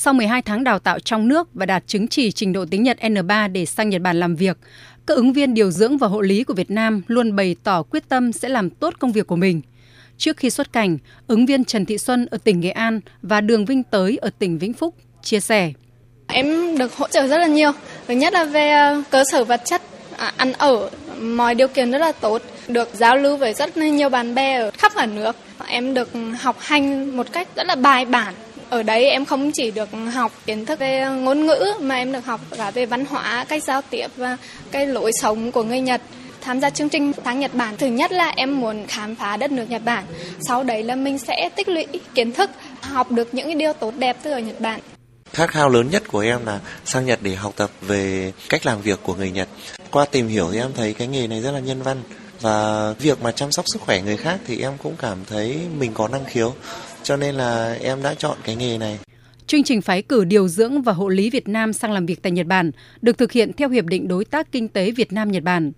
Sau 12 tháng đào tạo trong nước và đạt chứng chỉ trình độ tiếng Nhật N3 để sang Nhật Bản làm việc, các ứng viên điều dưỡng và hộ lý của Việt Nam luôn bày tỏ quyết tâm sẽ làm tốt công việc của mình. Trước khi xuất cảnh, ứng viên Trần Thị Xuân ở tỉnh Nghệ An và Đường Vinh Tới ở tỉnh Vĩnh Phúc chia sẻ. Em được hỗ trợ rất là nhiều. Thứ nhất là về ờ, cơ sở vật chất, à, ăn ở, mọi điều kiện rất là tốt. Được giao lưu với rất nhiều bạn bè ở khắp cả nước. Em được học hành một cách rất là bài bản. Ở đấy em không chỉ được học kiến thức về ngôn ngữ mà em được học cả về văn hóa, cách giao tiếp và cái lối sống của người Nhật tham gia chương trình tháng Nhật Bản. Thứ nhất là em muốn khám phá đất nước Nhật Bản. Sau đấy là mình sẽ tích lũy kiến thức, học được những điều tốt đẹp từ ở Nhật Bản. Khát khao lớn nhất của em là sang Nhật để học tập về cách làm việc của người Nhật. Qua tìm hiểu thì em thấy cái nghề này rất là nhân văn và việc mà chăm sóc sức khỏe người khác thì em cũng cảm thấy mình có năng khiếu cho nên là em đã chọn cái nghề này. Chương trình phái cử điều dưỡng và hộ lý Việt Nam sang làm việc tại Nhật Bản được thực hiện theo Hiệp định Đối tác Kinh tế Việt Nam-Nhật Bản.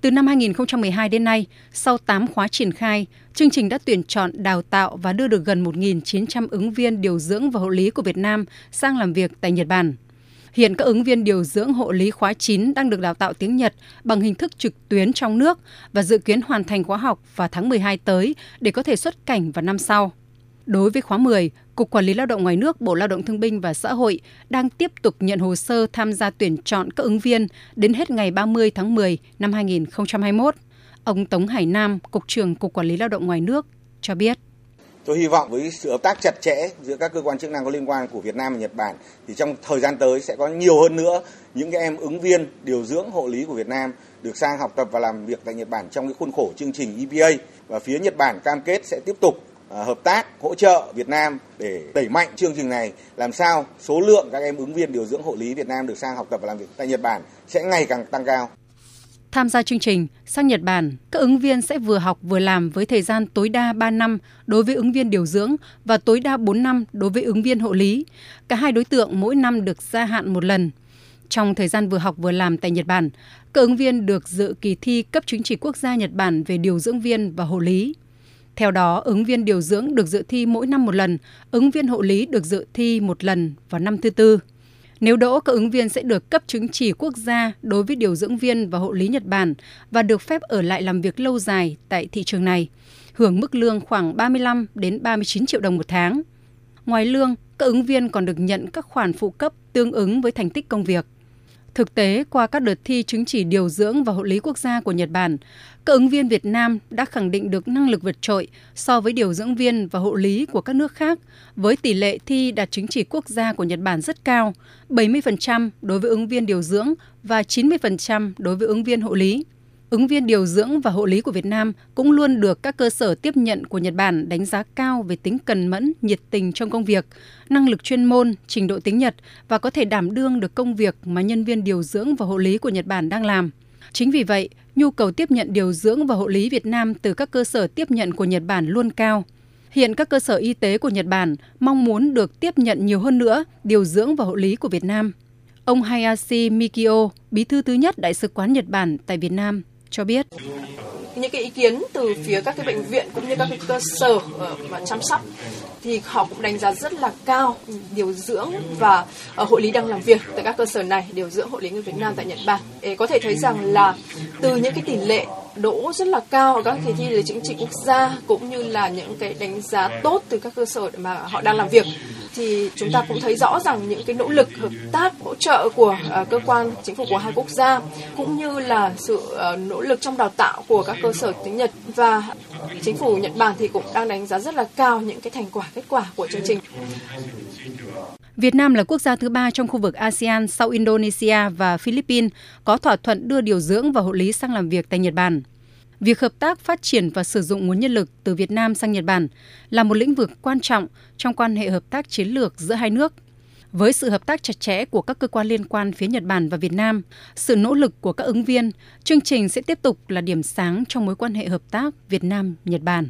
Từ năm 2012 đến nay, sau 8 khóa triển khai, chương trình đã tuyển chọn, đào tạo và đưa được gần 1.900 ứng viên điều dưỡng và hộ lý của Việt Nam sang làm việc tại Nhật Bản. Hiện các ứng viên điều dưỡng hộ lý khóa 9 đang được đào tạo tiếng Nhật bằng hình thức trực tuyến trong nước và dự kiến hoàn thành khóa học vào tháng 12 tới để có thể xuất cảnh vào năm sau. Đối với khóa 10, Cục Quản lý Lao động ngoài nước, Bộ Lao động Thương binh và Xã hội đang tiếp tục nhận hồ sơ tham gia tuyển chọn các ứng viên đến hết ngày 30 tháng 10 năm 2021. Ông Tống Hải Nam, Cục trưởng Cục Quản lý Lao động ngoài nước cho biết. Tôi hy vọng với sự hợp tác chặt chẽ giữa các cơ quan chức năng có liên quan của Việt Nam và Nhật Bản thì trong thời gian tới sẽ có nhiều hơn nữa những cái em ứng viên điều dưỡng hộ lý của Việt Nam được sang học tập và làm việc tại Nhật Bản trong cái khuôn khổ chương trình EPA và phía Nhật Bản cam kết sẽ tiếp tục À, hợp tác hỗ trợ Việt Nam để đẩy mạnh chương trình này làm sao số lượng các em ứng viên điều dưỡng hộ lý Việt Nam được sang học tập và làm việc tại Nhật Bản sẽ ngày càng tăng cao. Tham gia chương trình sang Nhật Bản, các ứng viên sẽ vừa học vừa làm với thời gian tối đa 3 năm đối với ứng viên điều dưỡng và tối đa 4 năm đối với ứng viên hộ lý. Cả hai đối tượng mỗi năm được gia hạn một lần. Trong thời gian vừa học vừa làm tại Nhật Bản, các ứng viên được dự kỳ thi cấp chứng chỉ quốc gia Nhật Bản về điều dưỡng viên và hộ lý. Theo đó, ứng viên điều dưỡng được dự thi mỗi năm một lần, ứng viên hộ lý được dự thi một lần vào năm thứ tư. Nếu đỗ, các ứng viên sẽ được cấp chứng chỉ quốc gia đối với điều dưỡng viên và hộ lý Nhật Bản và được phép ở lại làm việc lâu dài tại thị trường này, hưởng mức lương khoảng 35 đến 39 triệu đồng một tháng. Ngoài lương, các ứng viên còn được nhận các khoản phụ cấp tương ứng với thành tích công việc. Thực tế, qua các đợt thi chứng chỉ điều dưỡng và hộ lý quốc gia của Nhật Bản, các ứng viên Việt Nam đã khẳng định được năng lực vượt trội so với điều dưỡng viên và hộ lý của các nước khác, với tỷ lệ thi đạt chứng chỉ quốc gia của Nhật Bản rất cao, 70% đối với ứng viên điều dưỡng và 90% đối với ứng viên hộ lý ứng viên điều dưỡng và hộ lý của Việt Nam cũng luôn được các cơ sở tiếp nhận của Nhật Bản đánh giá cao về tính cần mẫn, nhiệt tình trong công việc, năng lực chuyên môn, trình độ tiếng Nhật và có thể đảm đương được công việc mà nhân viên điều dưỡng và hộ lý của Nhật Bản đang làm. Chính vì vậy, nhu cầu tiếp nhận điều dưỡng và hộ lý Việt Nam từ các cơ sở tiếp nhận của Nhật Bản luôn cao. Hiện các cơ sở y tế của Nhật Bản mong muốn được tiếp nhận nhiều hơn nữa điều dưỡng và hộ lý của Việt Nam. Ông Hayashi Mikio, bí thư thứ nhất Đại sứ quán Nhật Bản tại Việt Nam, cho biết. Những cái ý kiến từ phía các cái bệnh viện cũng như các cái cơ sở ờ, mà chăm sóc thì họ cũng đánh giá rất là cao điều dưỡng và ờ, hội hộ lý đang làm việc tại các cơ sở này, điều dưỡng hộ lý người Việt Nam tại Nhật Bản. Để có thể thấy rằng là từ những cái tỷ lệ đỗ rất là cao ở các kỳ thi về chính trị quốc gia cũng như là những cái đánh giá tốt từ các cơ sở mà họ đang làm việc thì chúng ta cũng thấy rõ rằng những cái nỗ lực hợp tác hỗ trợ của uh, cơ quan chính phủ của hai quốc gia cũng như là sự uh, nỗ lực trong đào tạo của các cơ sở tiếng Nhật và chính phủ Nhật Bản thì cũng đang đánh giá rất là cao những cái thành quả kết quả của chương trình. Việt Nam là quốc gia thứ ba trong khu vực ASEAN sau Indonesia và Philippines có thỏa thuận đưa điều dưỡng và hộ lý sang làm việc tại Nhật Bản. Việc hợp tác phát triển và sử dụng nguồn nhân lực từ Việt Nam sang Nhật Bản là một lĩnh vực quan trọng trong quan hệ hợp tác chiến lược giữa hai nước. Với sự hợp tác chặt chẽ của các cơ quan liên quan phía Nhật Bản và Việt Nam, sự nỗ lực của các ứng viên, chương trình sẽ tiếp tục là điểm sáng trong mối quan hệ hợp tác Việt Nam-Nhật Bản.